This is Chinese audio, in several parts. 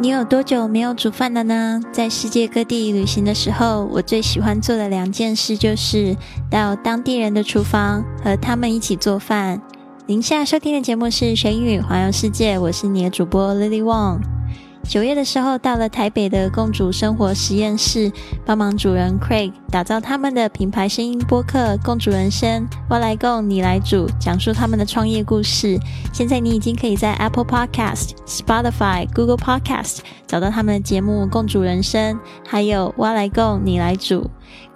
你有多久没有煮饭了呢？在世界各地旅行的时候，我最喜欢做的两件事就是到当地人的厨房和他们一起做饭。您现在收听的节目是《学英语环游世界》，我是你的主播 Lily Wong。九月的时候，到了台北的共主生活实验室，帮忙主人 Craig 打造他们的品牌声音播客《共主人生》，我来共你来煮，讲述他们的创业故事。现在你已经可以在 Apple Podcast、Spotify、Google Podcast 找到他们的节目《共主人生》，还有我来共你来煮。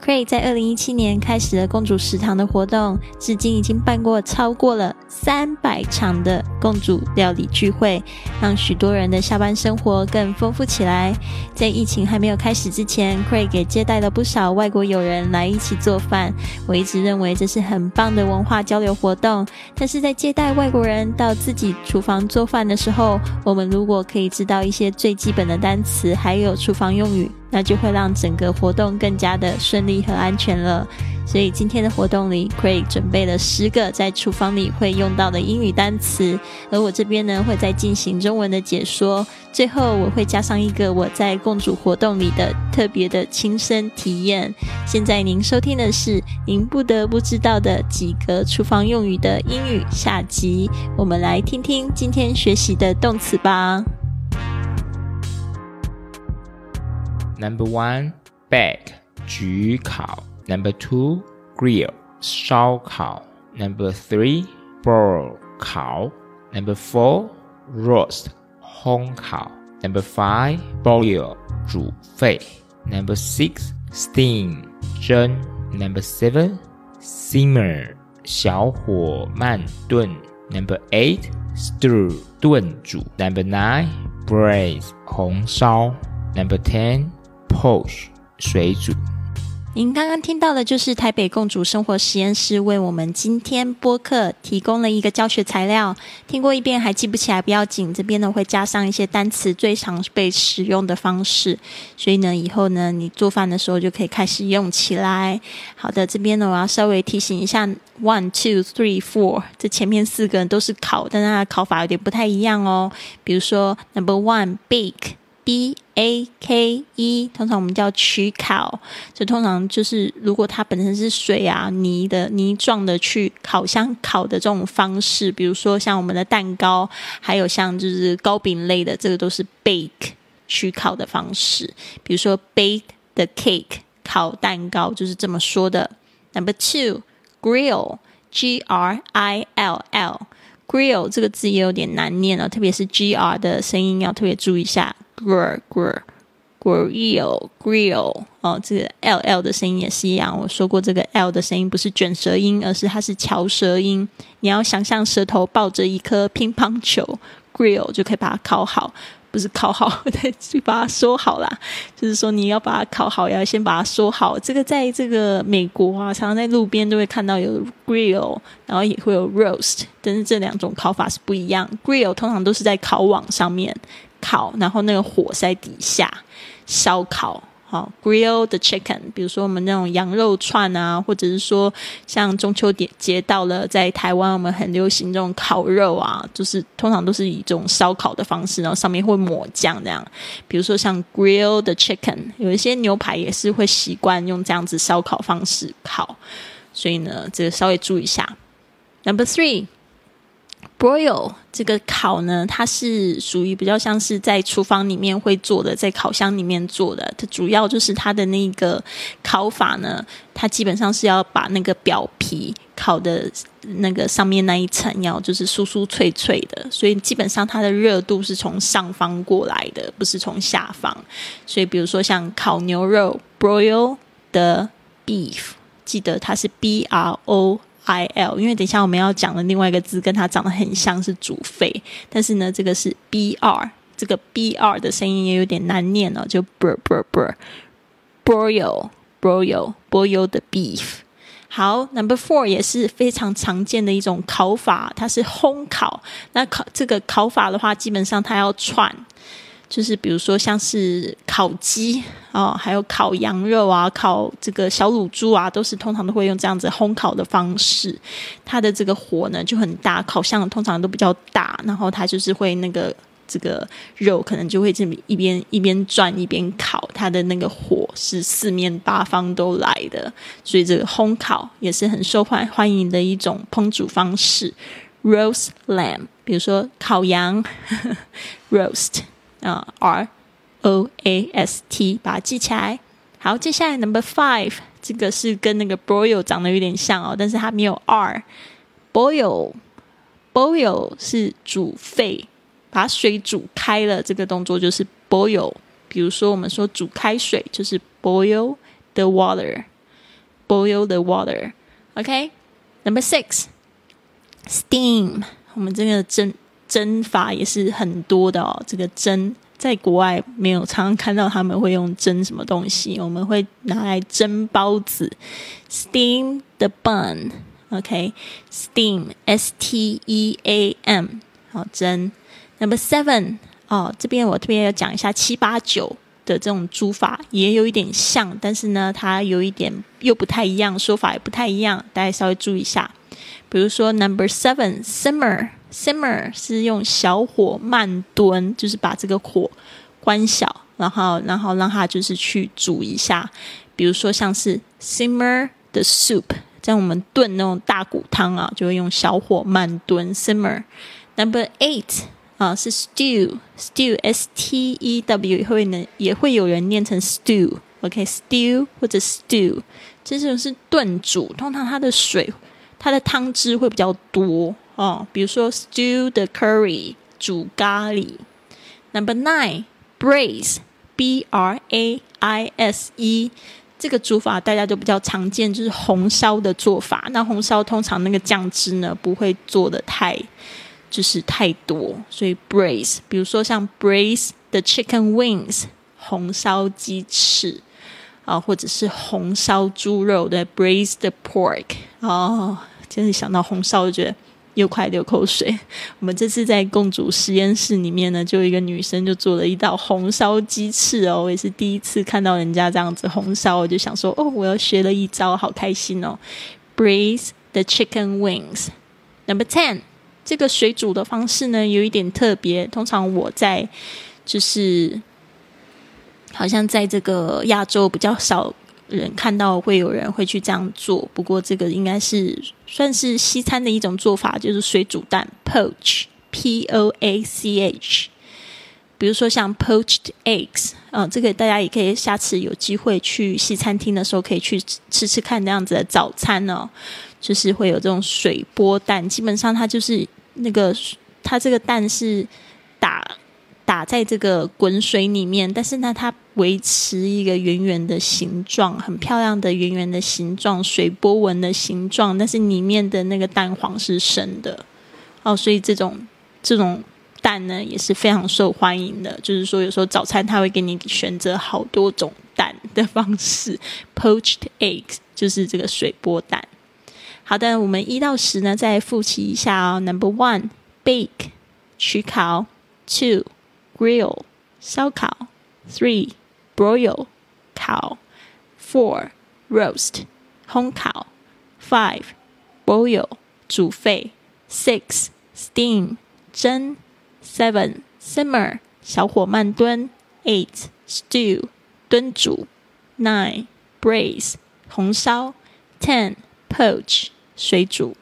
Craig 在二零一七年开始了公主食堂的活动，至今已经办过超过了三百场的公主料理聚会，让许多人的下班生活更丰富起来。在疫情还没有开始之前，Craig 也接待了不少外国友人来一起做饭。我一直认为这是很棒的文化交流活动。但是在接待外国人到自己厨房做饭的时候，我们如果可以知道一些最基本的单词，还有厨房用语。那就会让整个活动更加的顺利和安全了。所以今天的活动里，Craig 准备了十个在厨房里会用到的英语单词，而我这边呢会再进行中文的解说。最后我会加上一个我在共主活动里的特别的亲身体验。现在您收听的是您不得不知道的几个厨房用语的英语下集，我们来听听今天学习的动词吧。Number one, bake 焗烤。Number two, grill 烧烤。Number three, broil 烤。Number four, roast 烘烤。Number five, boil 煮沸。Number six, steam 蒸。Number seven, simmer 小火慢炖。Number eight, stir 炖煮。Number nine, braise 红烧。Number ten. 烤水煮。您刚刚听到的就是台北共主生活实验室为我们今天播客提供了一个教学材料。听过一遍还记不起来不要紧，这边呢会加上一些单词最常被使用的方式，所以呢以后呢你做饭的时候就可以开始用起来。好的，这边呢我要稍微提醒一下：one、two、three、four，这前面四个人都是考，但它的考法有点不太一样哦。比如说 number one bake。B a k e，通常我们叫取烤，这通常就是如果它本身是水啊泥的泥状的去烤箱烤的这种方式，比如说像我们的蛋糕，还有像就是糕饼类的，这个都是 bake 取烤的方式。比如说 bake the cake 烤蛋糕就是这么说的。Number two grill g r i l l grill 这个字也有点难念哦，特别是 g r 的声音要特别注意一下。Grill grill grill 哦，这个 l l 的声音也是一样。我说过，这个 l 的声音不是卷舌音，而是它是翘舌音。你要想象舌头抱着一颗乒乓球，grill 就可以把它烤好，不是烤好，对，去把它说好啦。就是说你要把它烤好，要先把它说好。这个在这个美国啊，常常在路边都会看到有 grill，然后也会有 roast，但是这两种烤法是不一样。grill 通常都是在烤网上面。烤，然后那个火在底下烧烤，好，grill the chicken。比如说我们那种羊肉串啊，或者是说像中秋节节到了，在台湾我们很流行这种烤肉啊，就是通常都是以这种烧烤的方式，然后上面会抹酱这样。比如说像 grill the chicken，有一些牛排也是会习惯用这样子烧烤方式烤，所以呢，这个稍微注意一下。Number three。Broil 这个烤呢，它是属于比较像是在厨房里面会做的，在烤箱里面做的。它主要就是它的那个烤法呢，它基本上是要把那个表皮烤的那个上面那一层要就是酥酥脆脆的，所以基本上它的热度是从上方过来的，不是从下方。所以比如说像烤牛肉，Broil 的 beef，记得它是 B R O。I L，因为等一下我们要讲的另外一个字跟它长得很像是煮沸，但是呢，这个是 B R，这个 B R 的声音也有点难念哦，就 br br br，broil broil broil the beef。好，Number Four 也是非常常见的一种烤法，它是烘烤。那烤这个烤法的话，基本上它要串。就是比如说像是烤鸡哦，还有烤羊肉啊，烤这个小卤猪啊，都是通常都会用这样子烘烤的方式。它的这个火呢就很大，烤箱通常都比较大，然后它就是会那个这个肉可能就会这么一边一边转一边烤，它的那个火是四面八方都来的，所以这个烘烤也是很受欢欢迎的一种烹煮方式。Roast lamb，比如说烤羊，roast 啊，R O A S T，把它记起来。好，接下来 Number Five，这个是跟那个 Boil 长得有点像哦，但是它没有 R。Boil，boil 是煮沸，把水煮开了，这个动作就是 boil。比如说我们说煮开水，就是 boil the water，boil the water。OK，Number Six。Steam，我们这个蒸蒸法也是很多的哦。这个蒸在国外没有常常看到他们会用蒸什么东西，我们会拿来蒸包子。Steam the bun，OK？Steam，S T E A M，好蒸。Number seven，哦，这边我特别要讲一下七八九的这种煮法，也有一点像，但是呢，它有一点又不太一样，说法也不太一样，大家稍微注意一下。比如说，Number seven，simmer Simmer 是用小火慢炖，就是把这个火关小，然后然后让它就是去煮一下。比如说像是 Simmer the soup，在我们炖那种大骨汤啊，就会用小火慢炖 Simmer。Number Eight 啊是 Stew，Stew，S T E W 也会呢也会有人念成 Stew，OK，Stew 或者 Stew，这种是炖煮，通常它的水。它的汤汁会比较多哦，比如说 stew the curry 煮咖喱。Number nine braise b r a i s e 这个煮法大家都比较常见，就是红烧的做法。那红烧通常那个酱汁呢不会做的太就是太多，所以 braise 比如说像 braise the chicken wings 红烧鸡翅啊，或者是红烧猪肉的 braise the pork 哦。真是想到红烧，就觉得又快流口水。我们这次在共煮实验室里面呢，就一个女生就做了一道红烧鸡翅哦，我也是第一次看到人家这样子红烧，我就想说哦，我要学了一招，好开心哦！Braise the chicken wings. Number ten，这个水煮的方式呢有一点特别，通常我在就是好像在这个亚洲比较少。人看到会有人会去这样做，不过这个应该是算是西餐的一种做法，就是水煮蛋 （poach，p o a c h）。比如说像 poached eggs，嗯，这个大家也可以下次有机会去西餐厅的时候可以去吃吃看那样子的早餐哦，就是会有这种水波蛋，基本上它就是那个它这个蛋是打。打在这个滚水里面，但是呢，它维持一个圆圆的形状，很漂亮的圆圆的形状，水波纹的形状，但是里面的那个蛋黄是生的哦，所以这种这种蛋呢也是非常受欢迎的。就是说，有时候早餐他会给你选择好多种蛋的方式，poached eggs 就是这个水波蛋。好的，我们一到十呢再复习一下哦。Number one bake 取烤，two grill 烧烤，three broil 烤，four roast 烘烤，five boil 煮沸，six steam 蒸，seven simmer 小火慢炖，eight stew 炖煮，nine braise 红烧，ten poach 水煮。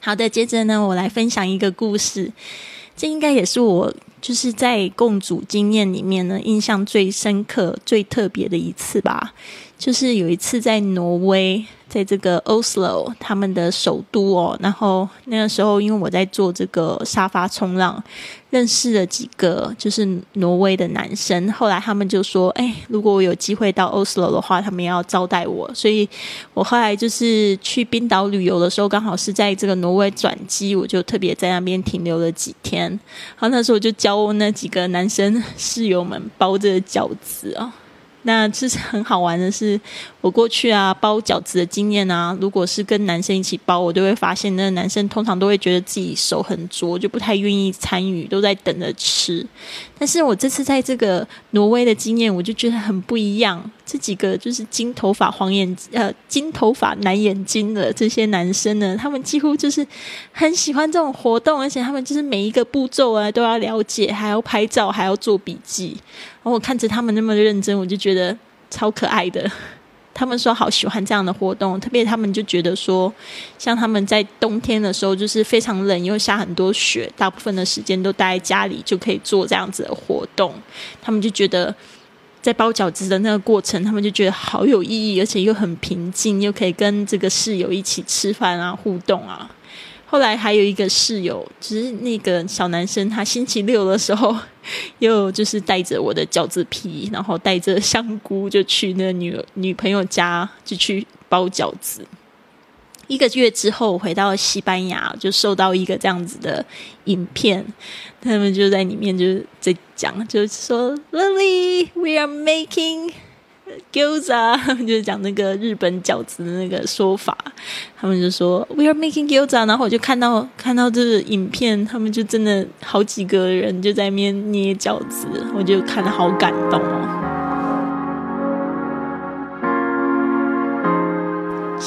好的，接着呢，我来分享一个故事。这应该也是我就是在共主经验里面呢，印象最深刻、最特别的一次吧。就是有一次在挪威。在这个 Oslo，他们的首都哦，然后那个时候因为我在做这个沙发冲浪，认识了几个就是挪威的男生，后来他们就说：“哎，如果我有机会到 Oslo 的话，他们要招待我。”所以，我后来就是去冰岛旅游的时候，刚好是在这个挪威转机，我就特别在那边停留了几天。然后那时候我就教那几个男生室友们包着饺子啊。那其实很好玩的是，我过去啊包饺子的经验啊，如果是跟男生一起包，我都会发现，那男生通常都会觉得自己手很拙，就不太愿意参与，都在等着吃。但是我这次在这个挪威的经验，我就觉得很不一样。这几个就是金头发、黄眼呃金头发蓝眼睛的这些男生呢，他们几乎就是很喜欢这种活动，而且他们就是每一个步骤啊都要了解，还要拍照，还要做笔记。然后我看着他们那么认真，我就觉得超可爱的。他们说好喜欢这样的活动，特别他们就觉得说，像他们在冬天的时候就是非常冷，又下很多雪，大部分的时间都待在家里，就可以做这样子的活动。他们就觉得。在包饺子的那个过程，他们就觉得好有意义，而且又很平静，又可以跟这个室友一起吃饭啊、互动啊。后来还有一个室友，就是那个小男生，他星期六的时候又就是带着我的饺子皮，然后带着香菇，就去那女女朋友家，就去包饺子。一个月之后回到西班牙，就收到一个这样子的影片，他们就在里面就是在讲，就是说，Lily，we are making gyoza，就是讲那个日本饺子的那个说法，他们就说 we are making gyoza，然后我就看到看到这个影片，他们就真的好几个人就在面捏饺子，我就看得好感动哦。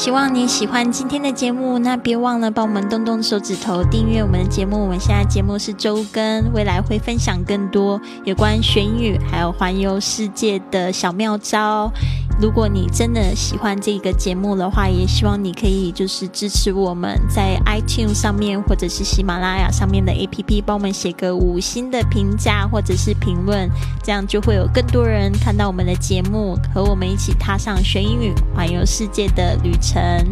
希望你喜欢今天的节目，那别忘了帮我们动动手指头订阅我们的节目。我们现在节目是周更，未来会分享更多有关玄语还有环游世界的小妙招。如果你真的喜欢这个节目的话，也希望你可以就是支持我们在 iTunes 上面或者是喜马拉雅上面的 APP 帮我们写个五星的评价或者是评论，这样就会有更多人看到我们的节目，和我们一起踏上学英语环游世界的旅程。看